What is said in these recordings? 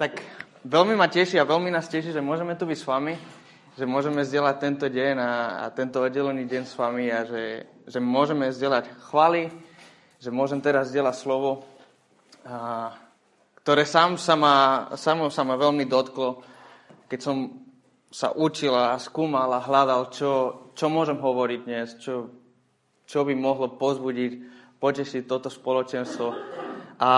Tak veľmi ma teší a veľmi nás teší, že môžeme tu byť s vami, že môžeme zdieľať tento deň a, a tento oddelený deň s vami a že, že môžeme zdieľať chvály, že môžem teraz zdieľať slovo, a, ktoré sám sa ma, samo sa ma veľmi dotklo, keď som sa učil a skúmal a hľadal, čo, čo môžem hovoriť dnes, čo, čo by mohlo pozbudiť, potešiť toto spoločenstvo. A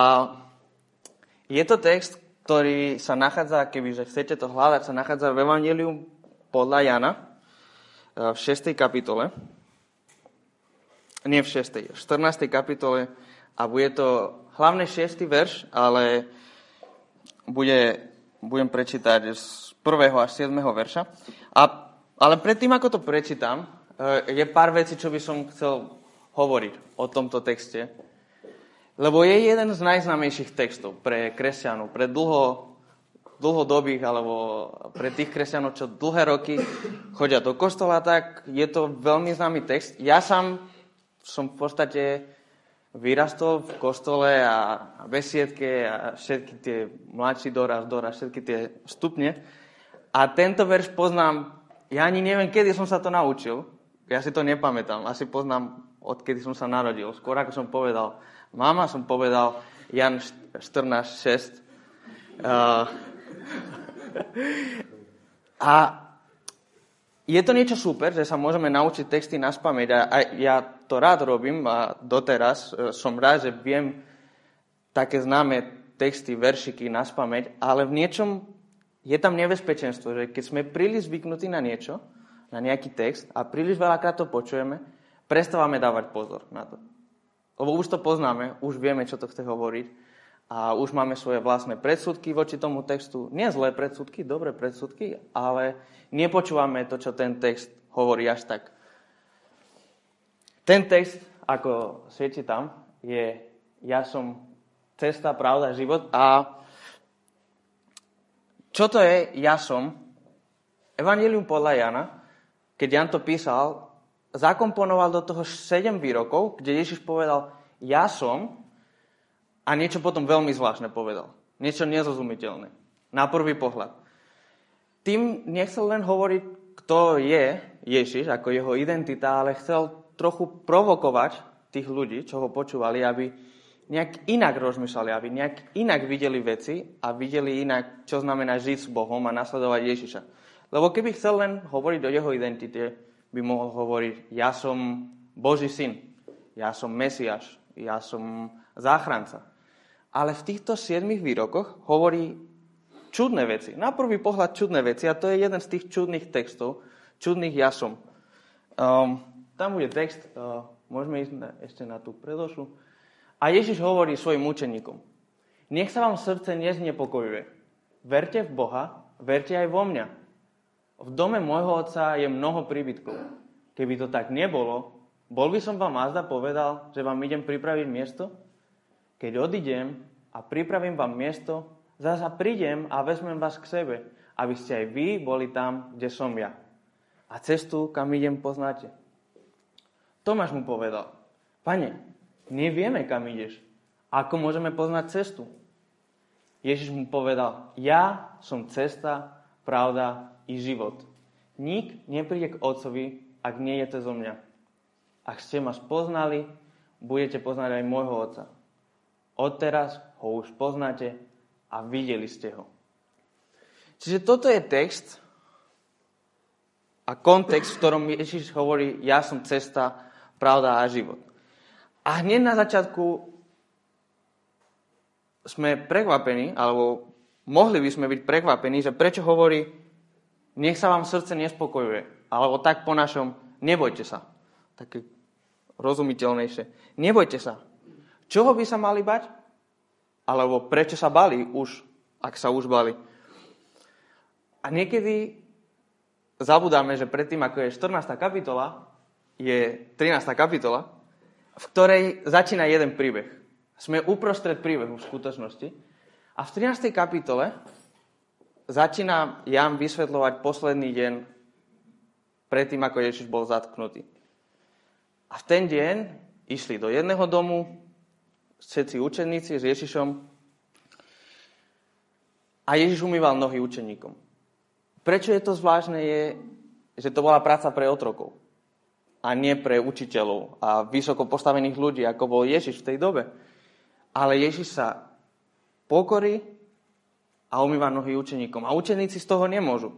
je to text, ktorý sa nachádza, kebyže chcete to hľadať, sa nachádza v Evangelium podľa Jana e, v 6. kapitole. Nie v 6. v 14. kapitole a bude to hlavne 6. verš, ale bude, budem prečítať z 1. až 7. verša. A, ale predtým, ako to prečítam, e, je pár vecí, čo by som chcel hovoriť o tomto texte. Lebo je jeden z najznámejších textov pre kresťanov, pre dlho, dlhodobých alebo pre tých kresťanov, čo dlhé roky chodia do kostola, tak je to veľmi známy text. Ja sám som v podstate vyrastol v kostole a besiedke a všetky tie mladší doraz, doraz, všetky tie stupne. A tento verš poznám, ja ani neviem, kedy som sa to naučil, ja si to nepamätám, asi poznám, odkedy som sa narodil. Skôr ako som povedal, Mama som povedal Jan 14.6. Uh, a je to niečo super, že sa môžeme naučiť texty na spameť a, a ja to rád robím a doteraz uh, som rád, že viem také známe texty, veršiky na spameť, ale v niečom je tam nebezpečenstvo, že keď sme príliš zvyknutí na niečo, na nejaký text a príliš veľakrát to počujeme, prestávame dávať pozor na to. Lebo už to poznáme, už vieme, čo to chce hovoriť a už máme svoje vlastné predsudky voči tomu textu. Nie zlé predsudky, dobré predsudky, ale nepočúvame to, čo ten text hovorí až tak. Ten text, ako svieti tam, je ja som cesta, pravda, život a čo to je ja som? Evangelium podľa Jana, keď Jan to písal, zakomponoval do toho sedem výrokov, kde Ježiš povedal, ja som, a niečo potom veľmi zvláštne povedal. Niečo nezrozumiteľné. Na prvý pohľad. Tým nechcel len hovoriť, kto je Ježiš, ako jeho identita, ale chcel trochu provokovať tých ľudí, čo ho počúvali, aby nejak inak rozmýšľali, aby nejak inak videli veci a videli inak, čo znamená žiť s Bohom a nasledovať Ježiša. Lebo keby chcel len hovoriť o jeho identite, by mohol hovoriť, ja som Boží syn, ja som Mesiaš, ja som záchranca. Ale v týchto siedmých výrokoch hovorí čudné veci. Na prvý pohľad čudné veci a to je jeden z tých čudných textov, čudných ja som. Um, tam bude text, uh, môžeme ísť na, ešte na tú predošlu. A Ježiš hovorí svojim učeníkom, nech sa vám srdce neznepokojuje. Verte v Boha, verte aj vo mňa. V dome môjho otca je mnoho príbytkov. Keby to tak nebolo, bol by som vám azda povedal, že vám idem pripraviť miesto? Keď odídem a pripravím vám miesto, zasa prídem a vezmem vás k sebe, aby ste aj vy boli tam, kde som ja. A cestu, kam idem, poznáte. Tomáš mu povedal, pane, nevieme, kam ideš. Ako môžeme poznať cestu? Ježiš mu povedal, ja som cesta, pravda i život. Nik nepríde k Otcovi, ak nie je to zo mňa. Ak ste ma spoznali, budete poznať aj môjho Otca. Odteraz ho už poznáte a videli ste ho. Čiže toto je text a kontext, v ktorom Ježiš hovorí, ja som cesta, pravda a život. A hneď na začiatku sme prekvapení, alebo mohli by sme byť prekvapení, že prečo hovorí nech sa vám srdce nespokojuje. Alebo tak po našom, nebojte sa. Také rozumiteľnejšie. Nebojte sa. Čoho by sa mali bať? Alebo prečo sa bali už, ak sa už bali? A niekedy zabudáme, že predtým, ako je 14. kapitola, je 13. kapitola, v ktorej začína jeden príbeh. Sme uprostred príbehu v skutočnosti. A v 13. kapitole začína Jan vysvetľovať posledný deň predtým, ako Ježiš bol zatknutý. A v ten deň išli do jedného domu všetci učeníci s Ježišom a Ježiš umýval nohy učeníkom. Prečo je to zvláštne, je, že to bola práca pre otrokov a nie pre učiteľov a vysoko postavených ľudí, ako bol Ježiš v tej dobe. Ale Ježiš sa pokorí a umýva nohy učeníkom. A učeníci z toho nemôžu.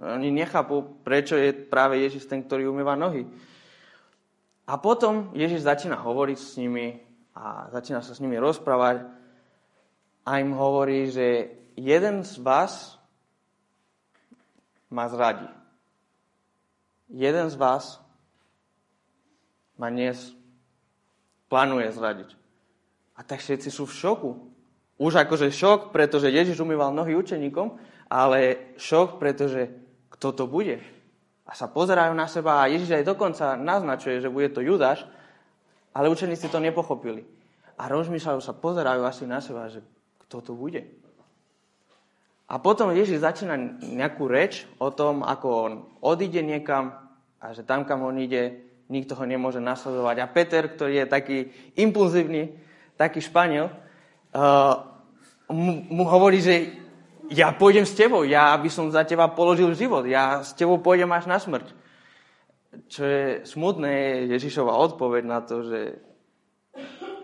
Oni nechápu, prečo je práve Ježiš ten, ktorý umýva nohy. A potom Ježiš začína hovoriť s nimi a začína sa s nimi rozprávať a im hovorí, že jeden z vás ma zradí. Jeden z vás ma dnes plánuje zradiť. A tak všetci sú v šoku. Už akože šok, pretože Ježiš umýval nohy učeníkom, ale šok, pretože kto to bude. A sa pozerajú na seba a Ježiš aj dokonca naznačuje, že bude to Judáš, ale učeníci to nepochopili. A rozmýšľajú sa, pozerajú asi na seba, že kto to bude. A potom Ježiš začína nejakú reč o tom, ako on odíde niekam a že tam, kam on ide, nikto ho nemôže nasledovať. A Peter, ktorý je taký impulzívny, taký španiel, mu, mu hovorí, že ja pôjdem s tebou, ja by som za teba položil život, ja s tebou pôjdem až na smrť. Čo je smutné, je Ježišova odpoveď na to, že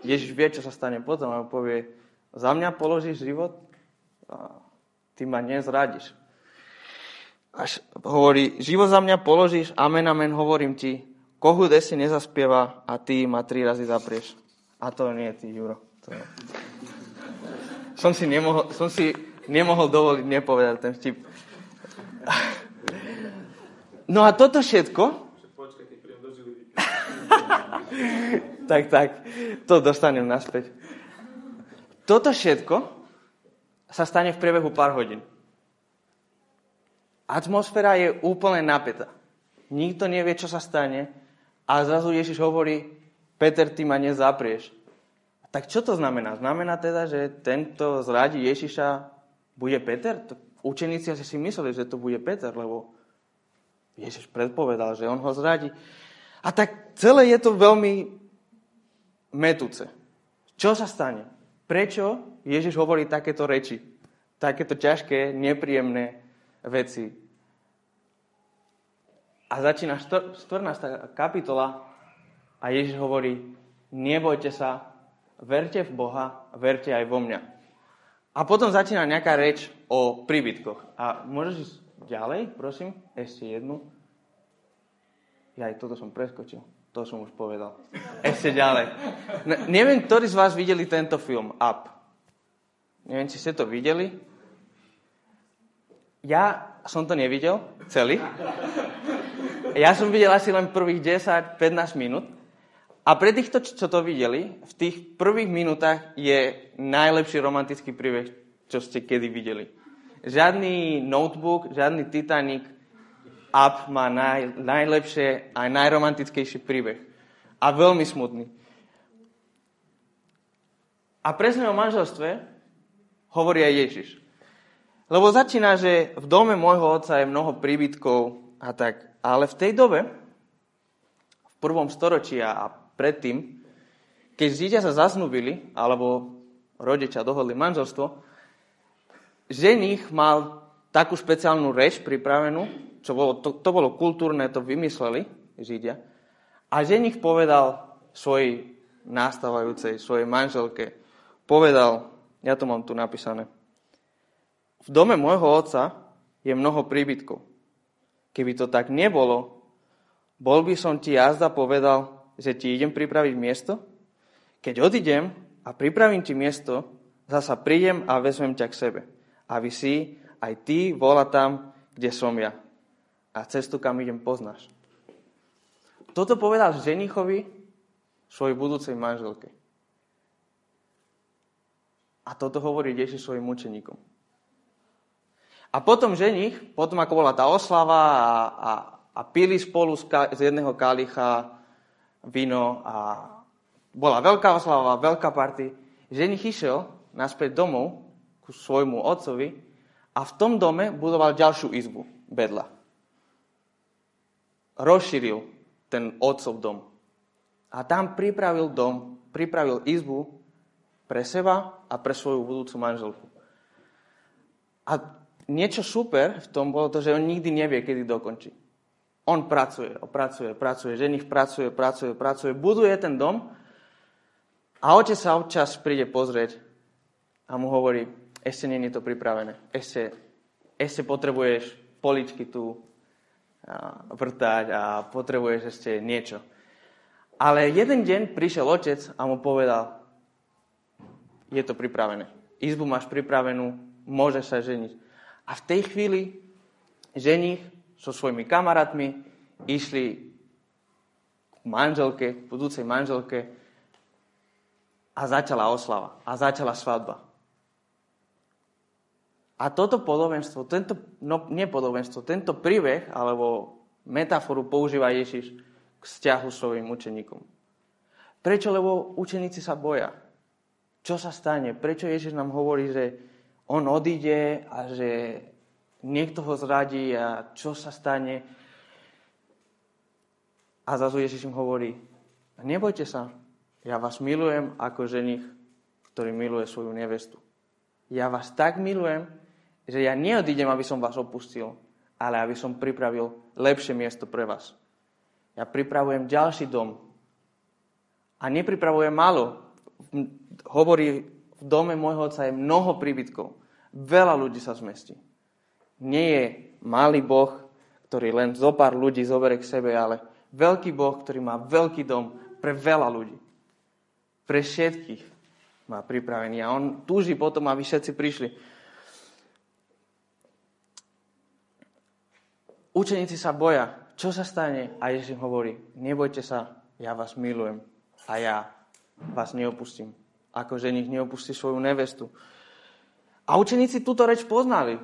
Ježiš vie, čo sa stane potom a povie, za mňa položíš život? ty ma nezradíš. Až hovorí, život za mňa položíš, amen, amen, hovorím ti, kohu desi nezaspieva a ty ma tri razy zaprieš. A to nie ty, Juro. To. Som si nemohol, som si nemohol dovoliť nepovedať ten vtip. No a toto všetko... tak, tak, to dostanem naspäť. Toto všetko sa stane v priebehu pár hodín. Atmosféra je úplne napätá. Nikto nevie, čo sa stane a zrazu Ježiš hovorí, Peter, ty ma nezaprieš. Tak čo to znamená? Znamená teda, že tento zradí Ježiša bude Peter? Učeníci si mysleli, že to bude Peter, lebo Ježiš predpovedal, že on ho zradí. A tak celé je to veľmi metúce. Čo sa stane? Prečo Ježiš hovorí takéto reči, takéto ťažké, nepríjemné veci. A začína 14. kapitola a Ježiš hovorí, nebojte sa, verte v Boha, verte aj vo mňa. A potom začína nejaká reč o príbytkoch. A môžeš ísť ďalej, prosím? Ešte jednu. Ja aj toto som preskočil. To som už povedal. Ešte ďalej. Ne, neviem, ktorí z vás videli tento film, Up. Neviem, či ste to videli. Ja som to nevidel celý. Ja som videl asi len prvých 10-15 minút. A pre týchto, čo to videli, v tých prvých minútach je najlepší romantický príbeh, čo ste kedy videli. Žiadny notebook, žiadny Titanic, Up má naj, najlepšie a najromantickejší príbeh. A veľmi smutný. A presne o manželstve hovorí aj Ježiš. Lebo začína, že v dome môjho otca je mnoho príbytkov a tak. Ale v tej dobe, v prvom storočí a predtým, keď židia sa zasnubili, alebo rodičia dohodli manželstvo, ženich mal takú špeciálnu reč pripravenú, čo bolo, to, to bolo kultúrne, to vymysleli židia. A ženich povedal svojej nastávajúcej, svojej manželke, povedal, ja to mám tu napísané. V dome môjho otca je mnoho príbytkov. Keby to tak nebolo, bol by som ti jazda povedal, že ti idem pripraviť miesto? Keď odidem a pripravím ti miesto, zasa prídem a vezmem ťa k sebe. Aby si aj ty bola tam, kde som ja. A cestu, kam idem, poznáš. Toto povedal ženichovi svojej budúcej manželke. A toto hovorí Ježiš svojim učeníkom. A potom ženich, potom ako bola tá oslava a, a, a pili spolu z, ka, z jedného kalicha víno a bola veľká oslava, veľká party, ženich išiel naspäť domov ku svojmu otcovi a v tom dome budoval ďalšiu izbu, bedla. Rozšíril ten otcov dom. A tam pripravil dom, pripravil izbu pre seba a pre svoju budúcu manželku. A niečo super v tom bolo to, že on nikdy nevie, kedy dokončí. On pracuje, pracuje, pracuje, ženich pracuje, pracuje, pracuje, buduje ten dom a otec sa občas príde pozrieť a mu hovorí, ešte nie je to pripravené, ešte, ešte potrebuješ poličky tu vrtať a potrebuješ ešte niečo. Ale jeden deň prišiel otec a mu povedal, je to pripravené. Izbu máš pripravenú, môžeš sa ženiť. A v tej chvíli ženich so svojimi kamarátmi išli k manželke, budúcej manželke a začala oslava. A začala svadba. A toto podobenstvo, tento, no nie podobenstvo, tento príbeh alebo metaforu používa Ježiš k vzťahu svojim učeníkom. Prečo? Lebo učeníci sa boja. Čo sa stane? Prečo Ježiš nám hovorí, že on odíde a že niekto ho zradí a čo sa stane? A zrazu Ježiš im hovorí, nebojte sa, ja vás milujem ako ženich, ktorý miluje svoju nevestu. Ja vás tak milujem, že ja neodídem, aby som vás opustil, ale aby som pripravil lepšie miesto pre vás. Ja pripravujem ďalší dom. A nepripravujem málo. Hovorí, v dome môjho otca je mnoho príbytkov. Veľa ľudí sa zmestí. Nie je malý Boh, ktorý len zo pár ľudí zoberie k sebe, ale veľký Boh, ktorý má veľký dom pre veľa ľudí. Pre všetkých má pripravený. A on túži potom, aby všetci prišli. Učeníci sa boja, čo sa stane? A Ježiš hovorí, nebojte sa, ja vás milujem a ja vás neopustím. Ako ženich neopustí svoju nevestu. A učeníci túto reč poznali.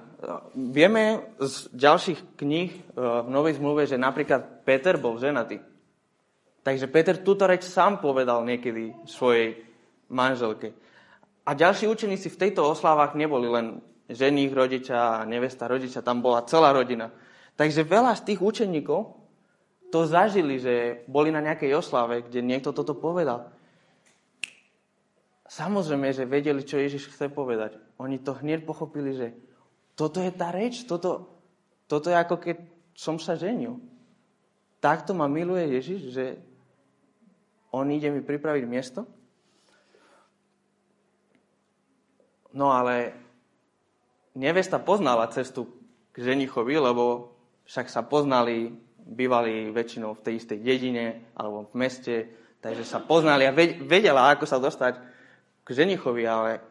Vieme z ďalších kníh e, v Novej zmluve, že napríklad Peter bol ženatý. Takže Peter túto reč sám povedal niekedy svojej manželke. A ďalší učeníci v tejto oslávach neboli len ženích, rodiča, nevesta, rodiča, tam bola celá rodina. Takže veľa z tých učeníkov to zažili, že boli na nejakej oslave, kde niekto toto povedal. Samozrejme, že vedeli, čo Ježiš chce povedať. Oni to hneď pochopili, že toto je tá reč, toto, toto je ako keď som sa ženil. Takto ma miluje Ježiš, že on ide mi pripraviť miesto. No ale nevesta poznala cestu k ženichovi, lebo však sa poznali, bývali väčšinou v tej istej dedine alebo v meste, takže sa poznali a vedela, ako sa dostať k ženichovi, ale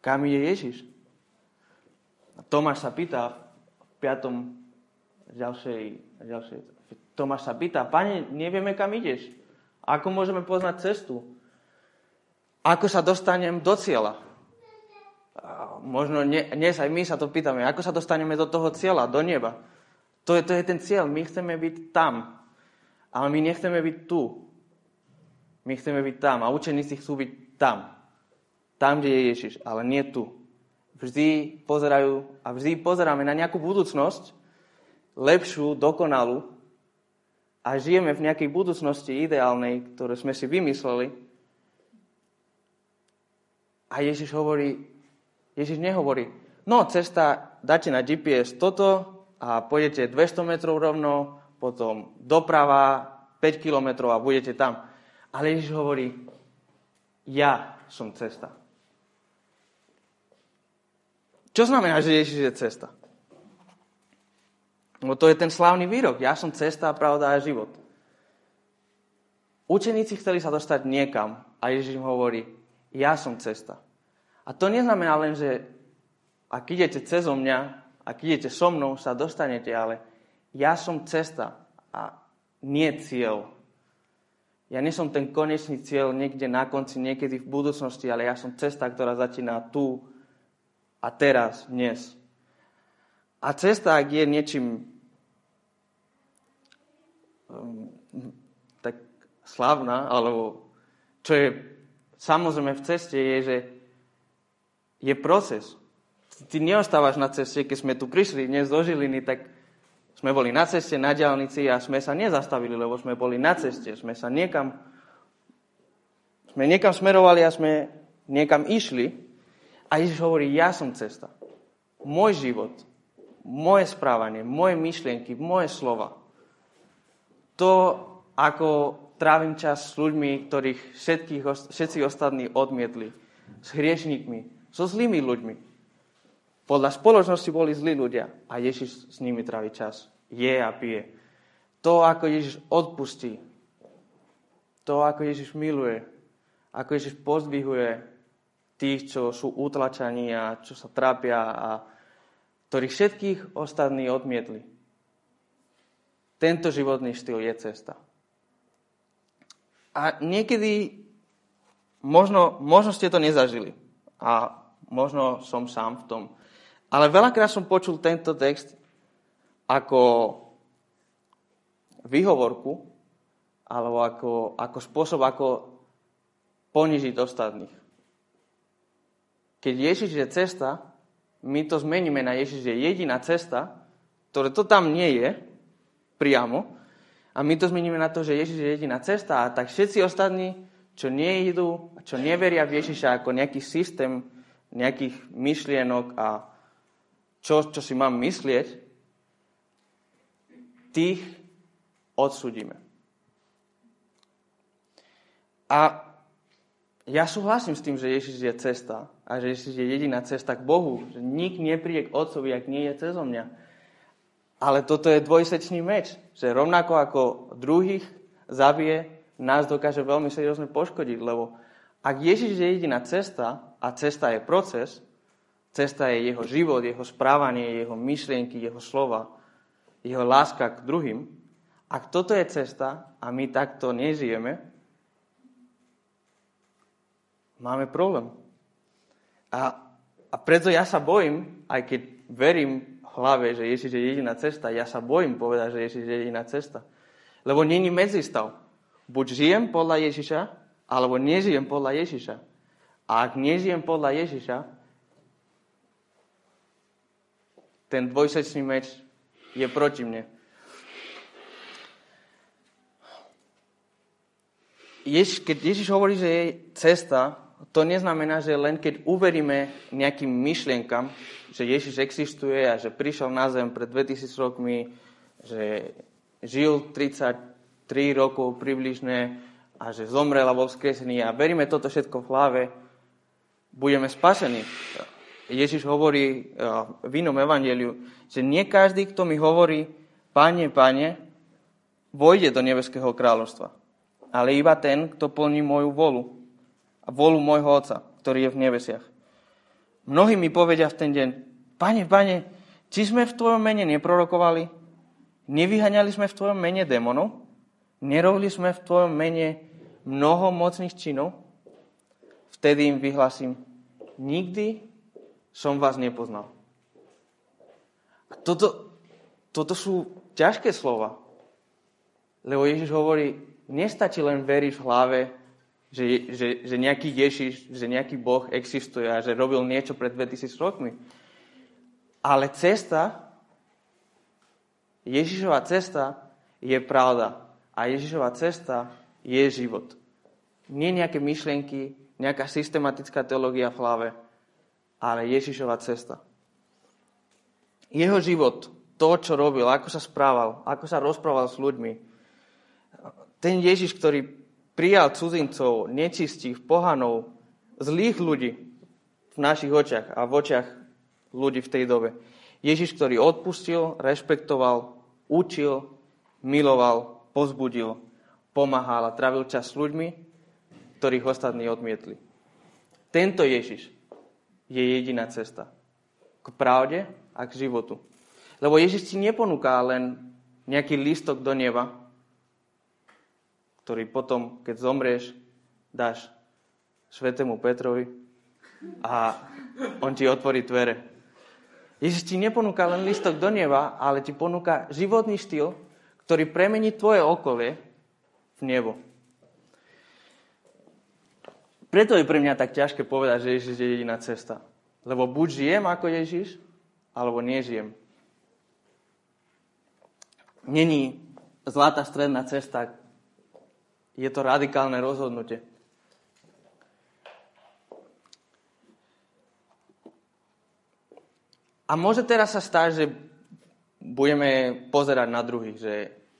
kam je Ježiš? Tomáš sa pýta v piatom ďalšej, ďalšej Tomáš sa pýta, pane, nevieme, kam ideš. Ako môžeme poznať cestu? Ako sa dostanem do cieľa? možno dnes aj my sa to pýtame, ako sa dostaneme do toho cieľa, do neba. To je, to je ten cieľ. My chceme byť tam. Ale my nechceme byť tu. My chceme byť tam. A učeníci chcú byť tam. Tam, kde je Ježiš. Ale nie tu. Vždy pozerajú a vždy pozeráme na nejakú budúcnosť, lepšiu, dokonalú a žijeme v nejakej budúcnosti ideálnej, ktorú sme si vymysleli. A Ježiš hovorí, Ježiš nehovorí, no cesta, dáte na GPS toto, a pôjdete 200 metrov rovno, potom doprava 5 kilometrov a budete tam. Ale Ježiš hovorí, ja som cesta. Čo znamená, že Ježiš je cesta? No to je ten slávny výrok. Ja som cesta, pravda a život. Učeníci chceli sa dostať niekam a Ježiš im hovorí, ja som cesta. A to neznamená len, že ak idete cez mňa, ak idete so mnou, sa dostanete, ale ja som cesta a nie cieľ. Ja nie som ten konečný cieľ niekde na konci, niekedy v budúcnosti, ale ja som cesta, ktorá začína tu a teraz, dnes. A cesta, ak je niečím um, tak slavná, alebo čo je samozrejme v ceste, je, že je proces ty neostávaš na ceste, keď sme tu prišli dnes do Žiliny, tak sme boli na ceste, na diálnici a sme sa nezastavili, lebo sme boli na ceste. Sme sa niekam, sme niekam smerovali a sme niekam išli. A Ježiš hovorí, ja som cesta. môj život, moje správanie, moje myšlienky, moje slova. To, ako trávim čas s ľuďmi, ktorých všetkých, všetci ostatní odmietli. S hriešnikmi, so zlými ľuďmi. Podľa spoločnosti boli zlí ľudia a Ježiš s nimi trávi čas. Je a pije. To, ako Ježiš odpustí. To, ako Ježiš miluje. Ako Ježiš pozdvihuje tých, čo sú utlačaní a čo sa trápia a ktorých všetkých ostatní odmietli. Tento životný štýl je cesta. A niekedy možno, možno ste to nezažili. A možno som sám v tom. Ale veľakrát som počul tento text ako výhovorku alebo ako, ako spôsob, ako ponižiť ostatných. Keď Ježiš je cesta, my to zmeníme na Ježiš je jediná cesta, ktoré to tam nie je priamo, a my to zmeníme na to, že Ježiš je jediná cesta a tak všetci ostatní, čo neidú, čo neveria v Ježiša ako nejaký systém nejakých myšlienok a čo, čo si mám myslieť, tých odsudíme. A ja súhlasím s tým, že Ježiš je cesta a že Ježiš je jediná cesta k Bohu. Že nik nepríde k Otcovi, ak nie je cez mňa. Ale toto je dvojsečný meč, že rovnako ako druhých zabije, nás dokáže veľmi seriózne poškodiť, lebo ak Ježiš je jediná cesta a cesta je proces, cesta je jeho život, jeho správanie, jeho myšlienky, jeho slova, jeho láska k druhým, ak toto je cesta a my takto nežijeme, máme problém. A, a preto ja sa bojím, aj keď verím hlave, že Ježiš je jediná cesta, ja sa bojím povedať, že Ježiš je jediná cesta. Lebo není medzistav. Buď žijem podľa Ježiša, alebo nežijem podľa Ježiša. A ak nežijem podľa Ježiša, ten dvojsečný meč je proti mne. Ježiš, keď Ježiš hovorí, že je cesta, to neznamená, že len keď uveríme nejakým myšlienkam, že Ježiš existuje a že prišiel na zem pred 2000 rokmi, že žil 33 rokov približne a že zomrel a bol vzkresený a veríme toto všetko v hlave, budeme spasení. Ježiš hovorí eh, v inom evangeliu, že nie každý, kto mi hovorí, Pane, Pane, vojde do nebeského kráľovstva, ale iba ten, kto plní moju volu a volu môjho Otca, ktorý je v nebesiach. Mnohí mi povedia v ten deň, Pane, Pane, či sme v Tvojom mene neprorokovali? Nevyhaňali sme v Tvojom mene démonov? Nerobili sme v Tvojom mene mnoho mocných činov? Vtedy im vyhlasím, nikdy som vás nepoznal. A toto, toto sú ťažké slova. Lebo Ježiš hovorí, nestačí len veriť v hlave, že, že, že nejaký Ježiš, že nejaký Boh existuje a že robil niečo pred 2000 rokmi. Ale cesta, Ježišova cesta je pravda. A Ježišova cesta je život. Nie nejaké myšlienky, nejaká systematická teológia v hlave, ale Ježišova cesta. Jeho život, to, čo robil, ako sa správal, ako sa rozprával s ľuďmi, ten Ježiš, ktorý prijal cudzincov, nečistých, pohanov, zlých ľudí v našich očiach a v očiach ľudí v tej dobe. Ježiš, ktorý odpustil, rešpektoval, učil, miloval, pozbudil, pomáhal a travil čas s ľuďmi, ktorých ostatní odmietli. Tento Ježiš je jediná cesta k pravde a k životu. Lebo Ježiš ti neponúka len nejaký lístok do neba, ktorý potom, keď zomrieš, dáš svetému Petrovi a on ti otvorí dvere. Ježiš ti neponúka len listok do neba, ale ti ponúka životný štýl, ktorý premení tvoje okolie v nebo. Preto je pre mňa tak ťažké povedať, že Ježiš je jediná cesta. Lebo buď žijem ako Ježiš, alebo nežijem. Není zlatá stredná cesta, je to radikálne rozhodnutie. A môže teraz sa stať, že budeme pozerať na druhých, že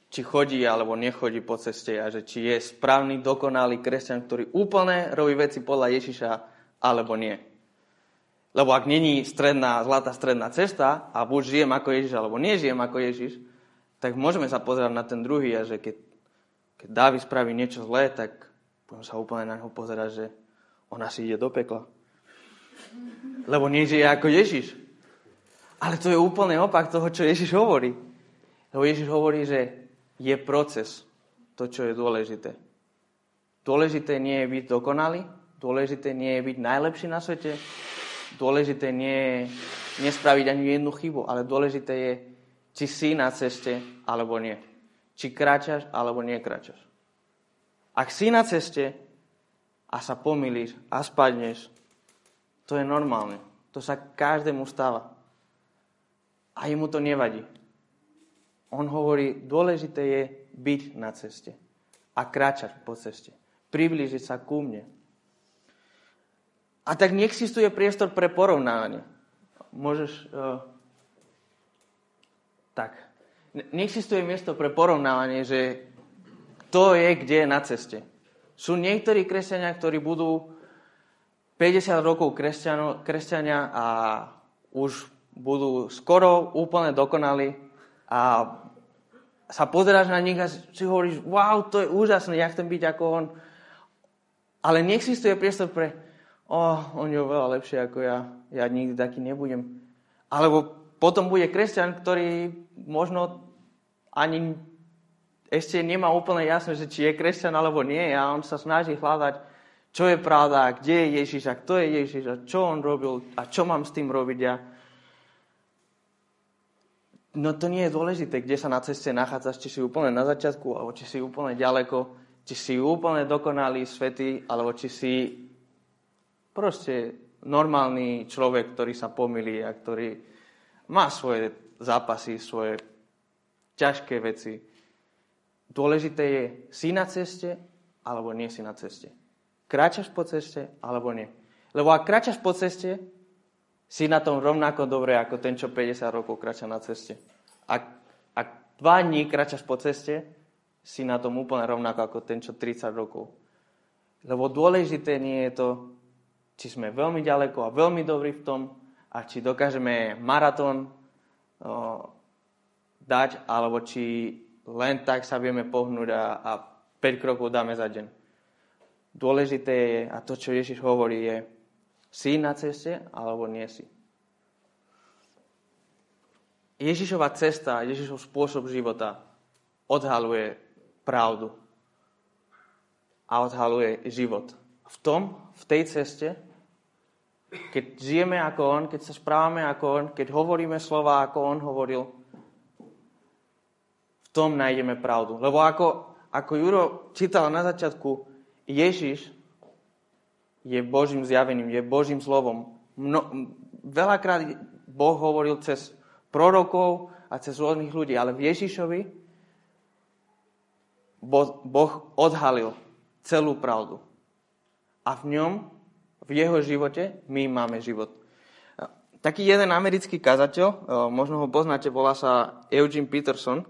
či chodí alebo nechodí po ceste a že či je správny, dokonalý kresťan, ktorý úplne robí veci podľa Ježiša alebo nie. Lebo ak není stredná, zlatá stredná cesta a buď žijem ako Ježiš alebo nežijem ako Ježiš, tak môžeme sa pozerať na ten druhý a že keď, keď Dávid spraví niečo zlé, tak budem sa úplne na neho pozerať, že on asi ide do pekla. Lebo nežije ako Ježiš. Ale to je úplne opak toho, čo Ježiš hovorí. Lebo Ježiš hovorí, že je proces to, čo je dôležité. Dôležité nie je byť dokonalý, dôležité nie je byť najlepší na svete, dôležité nie je nespraviť ani jednu chybu, ale dôležité je, či si na ceste, alebo nie. Či kráčaš, alebo kráčaš. Ak si na ceste a sa pomýliš a spadneš, to je normálne. To sa každému stáva. A jemu to nevadí. On hovorí, dôležité je byť na ceste a kráčať po ceste. Priblížiť sa ku mne. A tak neexistuje priestor pre porovnávanie. Môžeš... Uh, tak. Neexistuje miesto pre porovnávanie, že to je, kde na ceste. Sú niektorí kresťania, ktorí budú 50 rokov kresťania a už budú skoro úplne dokonali a sa pozeráš na nich a si hovoríš, wow, to je úžasné, ja chcem byť ako on. Ale neexistuje priestor pre, oh, on je oveľa lepšie ako ja, ja nikdy taký nebudem. Alebo potom bude kresťan, ktorý možno ani ešte nemá úplne jasné, že či je kresťan alebo nie a on sa snaží hľadať, čo je pravda, kde je Ježiš a kto je Ježiš a čo on robil a čo mám s tým robiť ja. No to nie je dôležité, kde sa na ceste nachádzaš, či si úplne na začiatku, alebo či si úplne ďaleko, či si úplne dokonalý, svetý, alebo či si proste normálny človek, ktorý sa pomilí a ktorý má svoje zápasy, svoje ťažké veci. Dôležité je, si na ceste, alebo nie si na ceste. Kráčaš po ceste, alebo nie. Lebo ak kráčaš po ceste, si na tom rovnako dobre ako ten, čo 50 rokov kráča na ceste. Ak, ak dva dní kráčaš po ceste, si na tom úplne rovnako ako ten, čo 30 rokov. Lebo dôležité nie je to, či sme veľmi ďaleko a veľmi dobrí v tom, a či dokážeme maratón dať, alebo či len tak sa vieme pohnúť a, a 5 krokov dáme za deň. Dôležité je, a to, čo Ježiš hovorí, je, si na ceste, alebo nie si. Ježišova cesta, Ježišov spôsob života odhaluje pravdu a odhaluje život. V tom, v tej ceste, keď žijeme ako On, keď sa správame ako On, keď hovoríme slova ako On hovoril, tom nájdeme pravdu. Lebo ako, ako Juro čítal na začiatku, Ježiš je Božím zjavením, je Božím slovom. Mno, veľakrát Boh hovoril cez prorokov a cez rôznych ľudí, ale v Ježišovi Boh odhalil celú pravdu. A v ňom, v jeho živote, my máme život. Taký jeden americký kazateľ, možno ho poznáte, volá sa Eugene Peterson,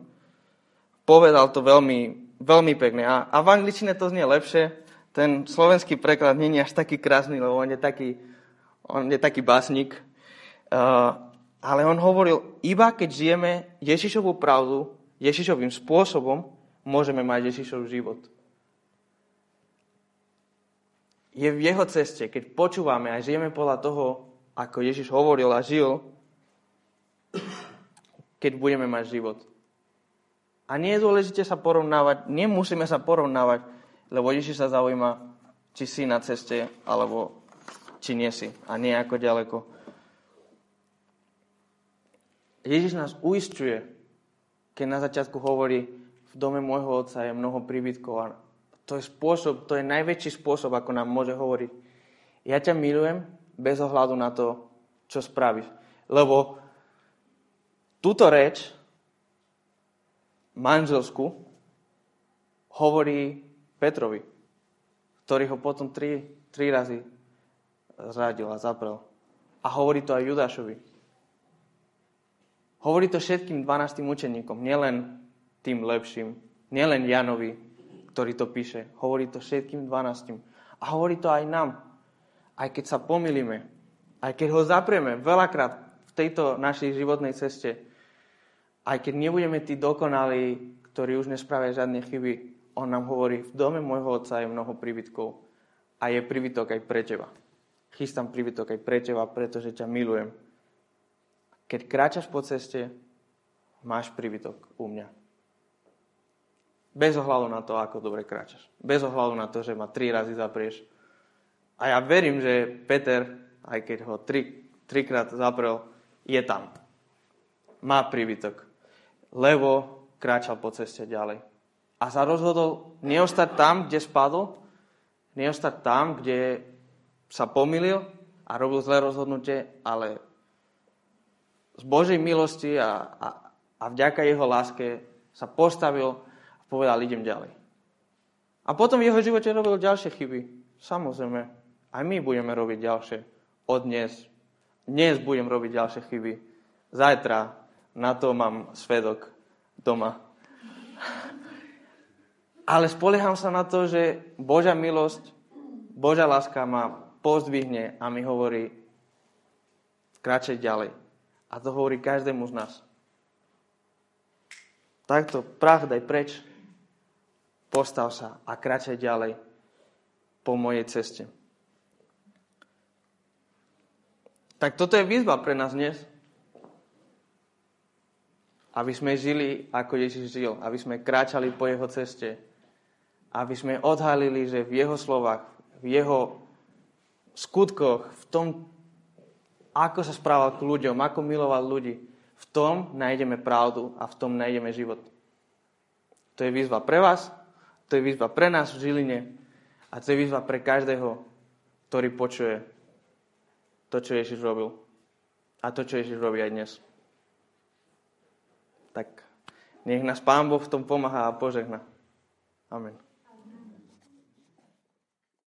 povedal to veľmi, veľmi pekne. A, a v angličtine to znie lepšie, ten slovenský preklad nie je až taký krásny, lebo on je taký, on je taký básnik. Uh, ale on hovoril, iba keď žijeme Ježišovú pravdu, Ježišovým spôsobom, môžeme mať Ježišov život. Je v jeho ceste, keď počúvame a žijeme podľa toho, ako Ježiš hovoril a žil, keď budeme mať život. A nie je dôležité sa porovnávať, nemusíme sa porovnávať lebo Ježiš sa zaujíma, či si na ceste, alebo či nie si. A nie ako ďaleko. Ježiš nás uistuje, keď na začiatku hovorí, v dome môjho otca je mnoho príbytkov a to je spôsob, to je najväčší spôsob, ako nám môže hovoriť. Ja ťa milujem bez ohľadu na to, čo spravíš. Lebo túto reč manželsku hovorí Petrovi, ktorý ho potom tri, tri razy zradil a zaprel. A hovorí to aj Judášovi. Hovorí to všetkým 12 učeníkom, nielen tým lepším, nielen Janovi, ktorý to píše. Hovorí to všetkým 12. A hovorí to aj nám. Aj keď sa pomilíme, aj keď ho zaprieme veľakrát v tejto našej životnej ceste, aj keď nebudeme tí dokonalí, ktorí už nespravia žiadne chyby, on nám hovorí, v dome môjho otca je mnoho príbytkov a je príbytok aj pre teba. Chystám príbytok aj pre teba, pretože ťa milujem. Keď kráčaš po ceste, máš príbytok u mňa. Bez ohľadu na to, ako dobre kráčaš. Bez ohľadu na to, že ma tri razy zaprieš. A ja verím, že Peter, aj keď ho tri, trikrát zaprel, je tam. Má príbytok. Lebo kráčal po ceste ďalej. A sa rozhodol neostať tam, kde spadol, neostať tam, kde sa pomýlil a robil zlé rozhodnutie, ale z Božej milosti a, a, a vďaka jeho láske sa postavil a povedal, idem ďalej. A potom v jeho živote robil ďalšie chyby. Samozrejme, aj my budeme robiť ďalšie. Od dnes. Dnes budem robiť ďalšie chyby. Zajtra na to mám svedok doma. Ale spolieham sa na to, že Božia milosť, Božia láska ma pozdvihne a mi hovorí, kráčaj ďalej. A to hovorí každému z nás. Takto prach daj preč, postav sa a kráčaj ďalej po mojej ceste. Tak toto je výzva pre nás dnes. Aby sme žili, ako Ježiš žil. Aby sme kráčali po jeho ceste. Aby sme odhalili, že v jeho slovách, v jeho skutkoch, v tom, ako sa správal k ľuďom, ako miloval ľudí, v tom nájdeme pravdu a v tom nájdeme život. To je výzva pre vás, to je výzva pre nás v Žiline a to je výzva pre každého, ktorý počuje to, čo Ježiš robil a to, čo Ježiš robí aj dnes. Tak nech nás Pán Boh v tom pomáha a požehna. Amen.